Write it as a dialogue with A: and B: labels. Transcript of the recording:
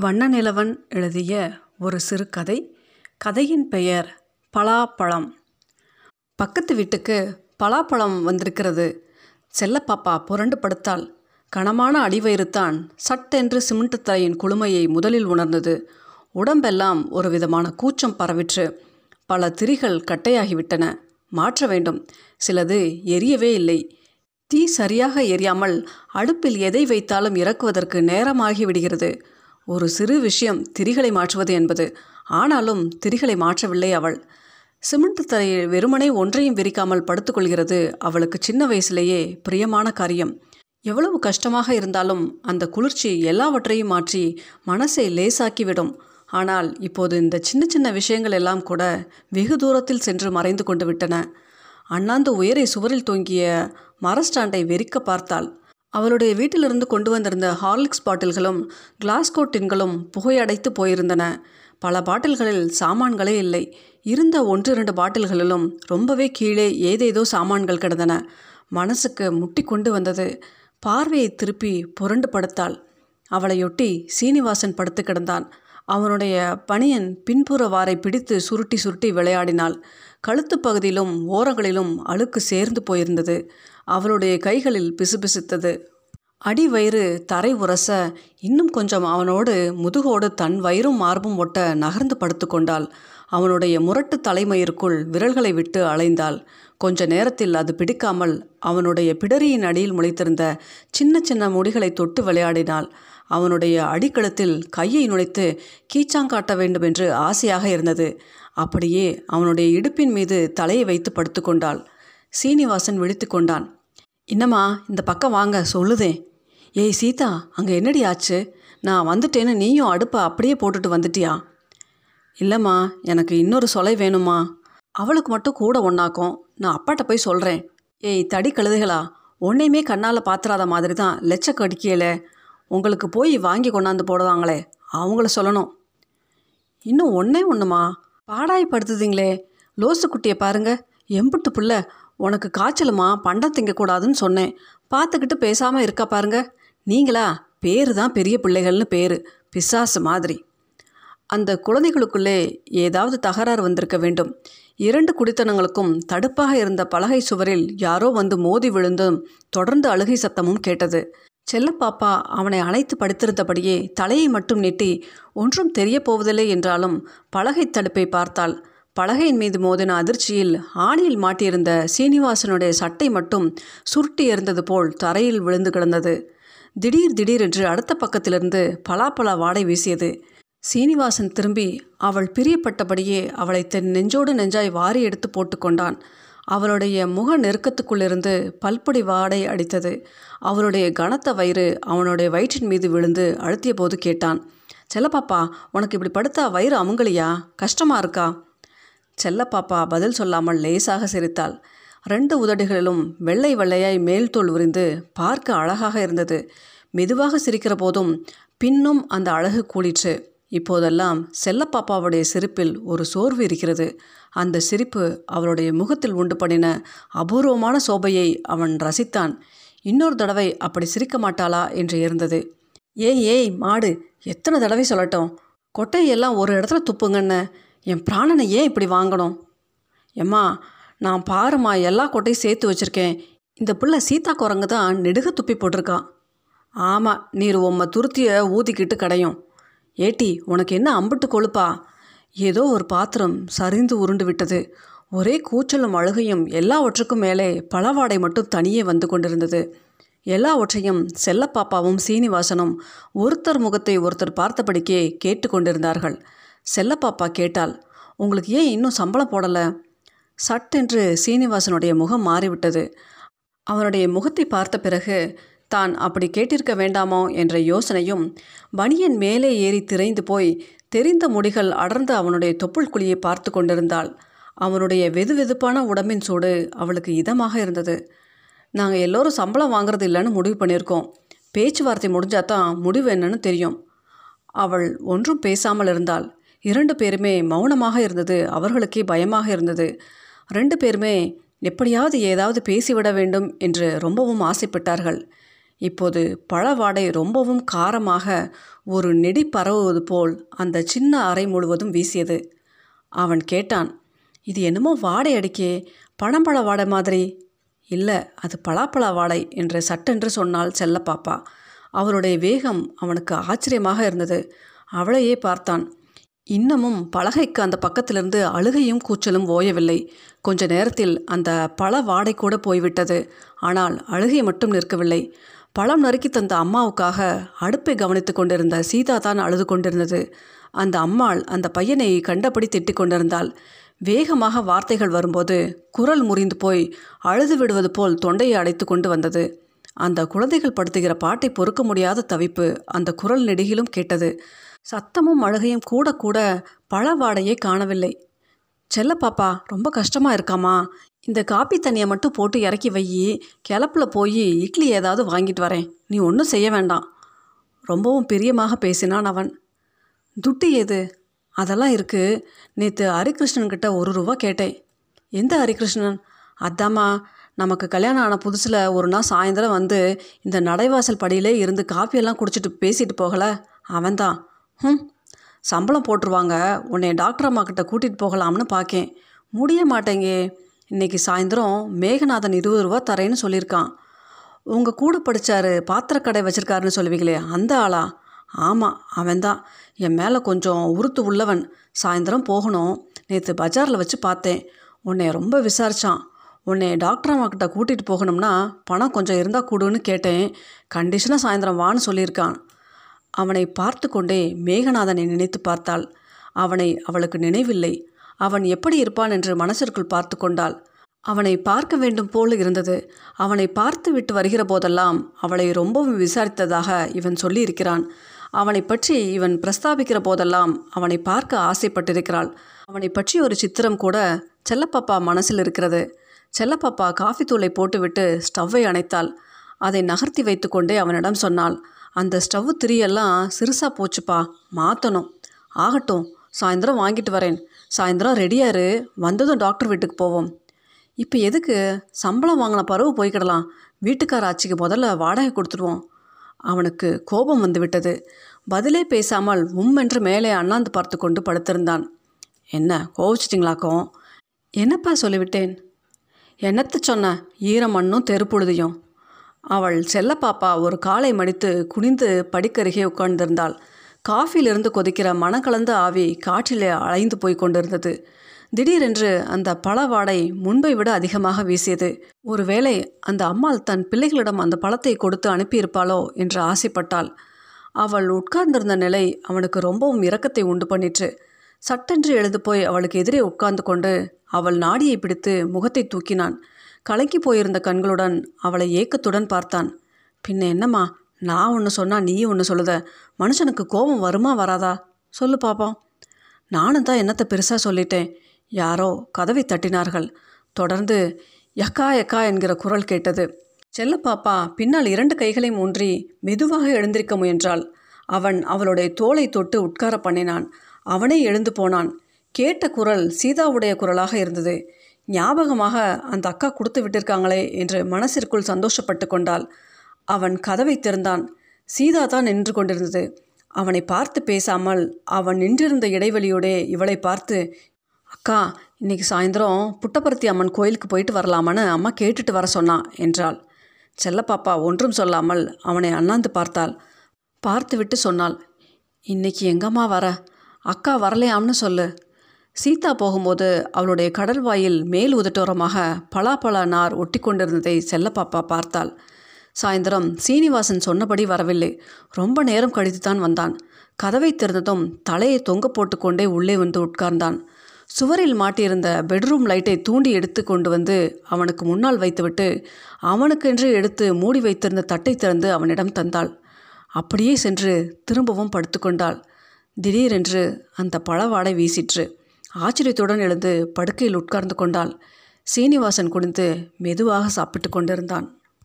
A: வண்ணநிலவன் எழுதிய ஒரு சிறுகதை. கதையின் பெயர் பலாப்பழம். பக்கத்து வீட்டுக்கு பலாப்பழம் வந்திருக்கிறது. செல்லப்பாப்பா புரண்டு படுத்தாள். கனமான அடிவயிறுத்தான் சட்டென்று சிமெண்ட் தரையின் குளுமையை முதலில் உணர்ந்தது. உடம்பெல்லாம் ஒரு விதமான கூச்சம் பரவிற்று. பல திரிகள் கட்டையாகிவிட்டன. மாற்ற வேண்டும். சிலது எரியவே இல்லை. தீ சரியாக எரியாமல் அடுப்பில் எதை வைத்தாலும் இறக்குவதற்கு நேரமாகி விடுகிறது ஒரு சிறு விஷயம் திரிகளை மாற்றுவது என்பது. ஆனாலும் திரிகளை மாற்றவில்லை அவள். சிமெண்ட் தரையில் வெறுமனே ஒன்றையும் விரிக்காமல் படுத்துக்கொள்கிறது அவளுக்கு சின்ன வயசிலேயே பிரியமான காரியம். எவ்வளவு கஷ்டமாக இருந்தாலும் அந்த குளிர்ச்சி எல்லாவற்றையும் மாற்றி மனசை லேசாக்கிவிடும். ஆனால் இப்போது இந்த சின்ன சின்ன விஷயங்கள் எல்லாம் கூட வெகு தூரத்தில் சென்று மறைந்து கொண்டு விட்டன. அண்ணாந்து உயரை சுவரில் தொங்கிய மரஸ்டாண்டை வெறிக்க பார்த்தாள். அவளுடைய வீட்டிலிருந்து கொண்டு வந்திருந்த ஹார்லிக்ஸ் பாட்டில்களும் கிளாஸ்கோ டின்களும் புகையடைத்து போயிருந்தன. பல பாட்டில்களில் சாமான்களே இல்லை. இருந்த ஒன்று இரண்டு பாட்டில்களிலும் ரொம்பவே கீழே ஏதேதோ சாமான்கள் கிடந்தன. மனசுக்கு முட்டி கொண்டு வந்தது. பார்வையை திருப்பி புரண்டு படுத்தாள். அவளையொட்டி சீனிவாசன் படுத்து கிடந்தான். அவனுடைய பணியன் பின்புற வாரை பிடித்து சுருட்டி சுருட்டி விளையாடினாள். கழுத்து பகுதியிலும் ஓரங்களிலும் அழுக்கு சேர்ந்து போயிருந்தது. அவளுடைய கைகளில் பிசுபிசுத்தது. அடி வயிறு தரை உரச இன்னும் கொஞ்சம் அவனோடு முதுகோடு தன் வயிறும் மார்பும் ஒட்ட நகர்ந்து படுத்து கொண்டாள். அவனுடைய முரட்டு தலைமயிற்குள் விரல்களை விட்டு அலைந்தாள். கொஞ்ச நேரத்தில் அது பிடிக்காமல் அவனுடைய பிடரியின் அடியில் முளைத்திருந்த சின்ன சின்ன முடிகளை தொட்டு விளையாடினாள். அவனுடைய அடிக்கழுத்தில் கையை நுழைத்து கீச்சாங்காட்ட வேண்டும் என்று ஆசையாக இருந்தது. அப்படியே அவனுடைய இடுப்பின் மீது தலையை வைத்து படுத்துக்கொண்டாள் சீனிவாசன் விழித்து கொண்டான். என்னம்மா இந்த பக்கம் வாங்க சொல்லுதேன் ஏய் சீதா அங்கே என்னடி ஆச்சு? நான் வந்துட்டேன்னு நீயும் அடுப்பை அப்படியே போட்டுட்டு வந்துட்டியா? இல்லைம்மா எனக்கு இன்னொரு சொலை வேணுமா அவளுக்கு மட்டும் கூட ஒன்றாக்கும் நான் அப்பாட்ட போய் சொல்கிறேன் ஏய் தடி கழுதுகளா உன்னையுமே கண்ணால் பாத்திராத மாதிரி தான் லெச்ச கடிக்கையில உங்களுக்கு போய் வாங்கி கொண்டாந்து போடுவாங்களே அவங்கள சொல்லணும். இன்னும் ஒன்றே ஒன்றுமா பாடாய் படுத்துதீங்களே லோசு குட்டியை பாருங்க. எம்புட்டு புள்ள உனக்கு காய்ச்சலுமா? பண்டம் திங்கக்கூடாதுன்னு சொன்னேன். பார்த்துக்கிட்டு பேசாமல் இருக்கா பாருங்க. நீங்களா? பேர் தான் பெரிய பிள்ளைகள்னு பேர். பிசாசு மாதிரி. அந்த குழந்தைகளுக்குள்ளே ஏதாவது தகராறு வந்திருக்க வேண்டும். இரண்டு குடித்தனங்களுக்கும் தடுப்பாக இருந்த பலகை சுவரில் யாரோ வந்து மோதி விழுந்தும் தொடர்ந்து அழுகை சத்தமும் கேட்டது. செல்லப்பாப்பா அவனை அணைத்து படுத்திருந்தபடியே தலையை மட்டும் நீட்டி ஒன்றும் தெரிய போவதில்லை என்றாலும் பலகை தடுப்பை பார்த்தாள். பலகையின் மீது மோதின அதிர்ச்சியில் ஆணியில் மாட்டியிருந்த சீனிவாசனுடைய சட்டை மட்டும் சுருட்டி எறிந்தது போல் தரையில் விழுந்து கிடந்தது. திடீர் திடீரென்று அடுத்த பக்கத்திலிருந்து பலாப்பலா வாடை வீசியது. சீனிவாசன் திரும்பி அவள் பிரியப்பட்டபடியே அவளை தன் நெஞ்சோடு நெஞ்சாய் வாரி எடுத்து போட்டுக்கொண்டான் அவளுடைய முக நெருக்கத்துக்குள்ளிருந்து பல்புடி வாடை அடித்தது. அவளுடைய கனத்த வயிறு அவனுடைய வயிற்றின் மீது விழுந்து அழுத்திய போது கேட்டான் செல்லப்பாப்பா உனக்கு இப்படி படுத்தா வயிறு அமுங்கலியா? கஷ்டமா இருக்கா? செல்லப்பாப்பா பதில் சொல்லாமல் லேசாக சிரித்தாள். ரெண்டு உதடுகளிலும் வெள்ளை வெள்ளையாய் மேல் தோல் உரிந்து பார்க்க அழகாக இருந்தது. மெதுவாக சிரிக்கிற போதும் பின்னும் அந்த அழகு கூடிற்று. இப்போதெல்லாம் செல்லப்பாப்பாவுடைய சிரிப்பில் ஒரு சோர்வு இருக்கிறது. அந்த சிரிப்பு அவளுடைய முகத்தில் உண்டு பண்ணின அபூர்வமான சோபையை அவன் ரசித்தான். இன்னொரு தடவை அப்படி சிரிக்க மாட்டாளா என்று இருந்தது. ஏய் ஏய் மாடு எத்தனை தடவை சொல்லட்டும். கொட்டையெல்லாம் ஒரு இடத்துல துப்புங்கன்னு என் பிராணனை ஏன் இப்படி வாங்கணும்? எம்மா நான் பாருமா எல்லா கொட்டையும் சேர்த்து வச்சுருக்கேன். இந்த பிள்ளை சீதா குரங்கு தான் நெடுக துப்பி போட்டிருக்கான் ஆமாம் நீர் உம்மை துருத்தியை ஊதிக்கிட்டு கடையும். ஏட்டி உனக்கு என்ன அம்பிட்டு கொழுப்பா? ஏதோ ஒரு பாத்திரம் சரிந்து உருண்டு விட்டது. ஒரே கூச்சலும் அழுகையும் எல்லாவற்றுக்கும் மேலே பழவாடை மட்டும் தனியே வந்து கொண்டிருந்தது. எல்லாவற்றையும் செல்லப்பாப்பாவும் சீனிவாசனும் ஒருத்தர் முகத்தை ஒருத்தர் பார்த்தபடிக்கே கேட்டு கொண்டிருந்தார்கள். செல்லப்பாப்பா கேட்டால் உங்களுக்கு ஏன் இன்னும் சம்பளம் போடலை? சட்டென்று சீனிவாசனுடைய முகம் மாறிவிட்டது. அவனுடைய முகத்தை பார்த்த பிறகு தான் அப்படி கேட்டிருக்க வேண்டாமோ? என்ற யோசனையும் பனியன் மேலே ஏறி திரைந்து போய் தெரிந்த முடிகள் அடர்ந்த அவனுடைய தொப்புள் குழியை பார்த்து கொண்டிருந்தாள். அவனுடைய வெது வெதுப்பான உடம்பின் சூடு அவளுக்கு இதமாக இருந்தது. நாங்கள் எல்லோரும் சம்பளம் வாங்குறது இல்லைன்னு முடிவு பண்ணியிருக்கோம். பேச்சுவார்த்தை முடிஞ்சால் தான் முடிவு என்னன்னு தெரியும். அவள் ஒன்றும் பேசாமல் இருந்தாள். இரண்டு பேருமே மௌனமாக இருந்தது. அவர்களுக்கே பயமாக இருந்தது. ரெண்டு பேருமே எப்படியாவது ஏதாவது பேசிவிட வேண்டும் என்று ரொம்பவும் ஆசைப்பட்டார்கள். இப்போது பழவாடை ரொம்பவும் காரமாக ஒரு நெடி பரவுவது போல் அந்த சின்ன அறை முழுவதும் வீசியது. அவன் கேட்டான் இது என்னமோ வாடை அடிக்கே பழம்பழ வாடை மாதிரி. இல்லை அது பலாப்பழ வாடை என்று சட்டென்று சொன்னால் செல்ல பாப்பா. அவளுடைய வேகம் அவனுக்கு ஆச்சரியமாக இருந்தது. அவளையே பார்த்தான். இன்னமும் பலகைக்கு அந்த பக்கத்திலிருந்து அழுகையும் கூச்சலும் ஓயவில்லை. கொஞ்ச நேரத்தில் அந்த பழ வாடை கூட போய்விட்டது. ஆனால் அழுகை மட்டும் நிற்கவில்லை. பழம் நறுக்கி தந்த அம்மாவுக்காக அடுப்பை கவனித்து கொண்டிருந்த சீதா தான் அழுது கொண்டிருந்தது. அந்த அம்மாள் அந்த பையனை கண்டபடி திட்டிக் கொண்டிருந்தாள். வேகமாக வார்த்தைகள் வரும்போது குரல் முறிந்து போய் அழுது விடுவது போல் தொண்டையை அடைத்து கொண்டு வந்தது. அந்த குழந்தைகள் படுத்துகிற பாட்டை பொறுக்க முடியாத தவிப்பு அந்த குரல் நெடுகிலும் கேட்டது. சத்தமும் அழுகையும் கூட கூட பழ வாடையே காணவில்லை. செல்ல பாப்பா ரொம்ப கஷ்டமாக இருக்காமா இந்த காப்பி தண்ணியை மட்டும் போட்டு இறக்கி வை. கிளப்பில் போய் இட்லி ஏதாவது வாங்கிட்டு வரேன். நீ ஒன்றும் செய்ய வேண்டாம். ரொம்பவும் பிரியமாக பேசினான் அவன். துட்டு ஏது அதெல்லாம் இருக்குது நேற்று ஹரிகிருஷ்ணன்கிட்ட ஒரு ரூபா கேட்டேன். எந்த ஹரிகிருஷ்ணன்? அதாம்மா நமக்கு கல்யாணம் ஆன புதுசில் ஒரு நாள் சாயந்தரம் வந்து இந்த நடைவாசல் படியிலே இருந்து காப்பியெல்லாம் குடிச்சிட்டு பேசிட்டு போகலை. அவன்தான். ம் சம்பளம் போட்டுருவாங்க. உன்னை டாக்டர் அம்மா கிட்ட கூட்டிகிட்டு போகலாம்னு பார்க்கேன் முடிய மாட்டேங்கே. இன்னைக்கு சாயந்தரம் மேகநாதன் இருபது ரூபா தரேன்னு சொல்லியிருக்கான். உங்கள் கூட படித்தார் பாத்திரக்கடை வச்சுருக்காருன்னு சொல்லுவீங்களே அந்த ஆளா? ஆமாம் அவன்தான். என் மேலே கொஞ்சம் உறுத்து உள்ளவன். சாயந்தரம் போகணும். நேற்று பஜாரில் வச்சு பார்த்தேன். உன்னை ரொம்ப விசாரித்தான் உன்னை டாக்டர் அம்மாக்கிட்ட கூட்டிகிட்டு போகணும்னா பணம் கொஞ்சம் இருந்தால் கொடுன்னு கேட்டேன். கண்டிஷனாக சாயந்தரம் வான்னு சொல்லியிருக்கான். அவனை பார்த்து கொண்டே மேகநாதனை நினைத்து பார்த்தாள். அவனை அவளுக்கு நினைவில்லை. அவன் எப்படி இருப்பான் என்று மனசிற்குள் பார்த்து கொண்டாள். அவனை பார்க்க வேண்டும் போல இருந்தது. அவனை பார்த்து விட்டு வருகிற போதெல்லாம் அவளை ரொம்பவும் விசாரித்ததாக இவன் சொல்லியிருக்கிறான். அவனை பற்றி இவன் பிரஸ்தாபிக்கிற போதெல்லாம் அவனை பார்க்க ஆசைப்பட்டிருக்கிறாள். அவனை பற்றி ஒரு சித்திரம் கூட செல்லப்பாப்பா மனசில் இருக்கிறது. செல்லப்பாப்பா காஃபி தூளை போட்டுவிட்டு ஸ்டவ்வை அணைத்தாள். அதை நகர்த்தி வைத்துக்கொண்டே அவனிடம் சொன்னாள் அந்த ஸ்டவ் திரியெல்லாம் சிறுசாக போச்சுப்பா மாற்றணும் ஆகட்டும் சாயந்தரம் வாங்கிட்டு வரேன். சாயந்தரம் ரெடியாரு வந்ததும் டாக்டர் வீட்டுக்கு போவோம். இப்போ எதுக்கு? சம்பளம் வாங்கின பருவு போய்க்கிடலாம் வீட்டுக்கார ஆட்சிக்கு முதல்ல வாடகை கொடுத்துருவோம். அவனுக்கு கோபம் வந்து விட்டது. பதிலே பேசாமல் உம்மென்று மேலே அண்ணாந்து பார்த்து கொண்டு படுத்திருந்தான். என்ன கோவிச்சிட்டிங்களாக்கும் என்னப்பா சொல்லிவிட்டேன்? என்னத்த சொன்ன? ஈரமண்ணும் தெருப்புழுதியும். அவள் செல்லப்பாப்பா ஒரு காலை மடித்து குனிந்து படிக்கருகே உட்கார்ந்திருந்தாள். காஃபியிலிருந்து கொதிக்கிற மனக்கலந்த ஆவி காற்றிலே அலைந்து போய் கொண்டிருந்தது. திடீரென்று அந்த பழ வாடை முன்பை விட அதிகமாக வீசியது. ஒருவேளை அந்த அம்மாள் தன் பிள்ளைகளிடம் அந்த பழத்தை கொடுத்து அனுப்பியிருப்பாளோ என்று ஆசைப்பட்டாள். அவள் உட்கார்ந்திருந்த நிலை அவனுக்கு ரொம்பவும் இரக்கத்தை உண்டு பண்ணிற்று. சட்டென்று எழுந்து போய் அவளுக்கு எதிரே உட்கார்ந்து கொண்டு அவள் நாடியை பிடித்து முகத்தை தூக்கினான். கலங்கி போயிருந்த கண்களுடன் அவளை ஏக்கத்துடன் பார்த்தான். பின்ன என்னம்மா நான் ஒன்று சொன்னால் நீ ஒன்று சொல்லுத. மனுஷனுக்கு கோபம் வருமா வராதா? சொல்லு பாப்போம். நானும் தான் என்னத்தை பெருசாக சொல்லிட்டேன். யாரோ கதவை தட்டினார்கள். தொடர்ந்து யக்கா யக்கா என்கிற குரல் கேட்டது. செல்லப்பாப்பா பின்னால் இரண்டு கைகளையும் ஊன்றி மெதுவாக எழுந்திருக்க முயன்றாள். அவன் அவளுடைய தோலை தொட்டு உட்கார பண்ணினான். அவனே எழுந்து போனான். கேட்ட குரல் சீதாவுடைய குரலாக இருந்தது. ஞாபகமாக அந்த அக்கா கொடுத்து விட்டிருக்காங்களே என்று மனசிற்குள் சந்தோஷப்பட்டு கொண்டாள். அவன் கதவை திறந்தான். சீதா தான் நின்று கொண்டிருந்தது. அவனை பார்த்து பேசாமல் அவன் நின்றிருந்த இடைவெளியோடே இவளை பார்த்து அக்கா இன்னைக்கு சாயந்தரம் புட்டபர்த்தி அம்மன் கோயிலுக்கு போயிட்டு வரலாமான்னு அம்மா கேட்டுட்டு வர சொன்னான் என்றாள். செல்லப்பாப்பா ஒன்றும் சொல்லாமல் அவனை அண்ணாந்து பார்த்தாள். பார்த்துவிட்டு சொன்னாள் இன்னைக்கு எங்கம்மா வர? அக்கா வரலையாம்னு சொல்லு. சீதா போகும்போது அவளுடைய கடல் வாயில் மேல் உதட்டோரமாக பலாப்பழ நார் ஒட்டி கொண்டிருந்ததை செல்லப்பாப்பா பார்த்தாள். சாயந்தரம் சீனிவாசன் சொன்னபடி வரவில்லை. ரொம்ப நேரம் கழித்து தான் வந்தான். கதவை திறந்ததும் தலையை தொங்க போட்டுக்கொண்டே உள்ளே வந்து உட்கார்ந்தான். சுவரில் மாட்டியிருந்த பெட்ரூம் லைட்டை தூண்டி எடுத்து கொண்டு வந்து அவனுக்கு முன்னால் வைத்துவிட்டு அவனுக்கென்று எடுத்து மூடி வைத்திருந்த தட்டை திறந்து அவனிடம் தந்தாள். அப்படியே சென்று திரும்பவும் படுத்துக்கொண்டாள் திடீரென்று அந்த பழவாடை வீசிற்று. ஆச்சரியத்துடன் எழுந்து படுக்கையில் உட்கார்ந்து கொண்டாள். சீனிவாசன் குனிந்து மெதுவாக சாப்பிட்டு கொண்டிருந்தான்.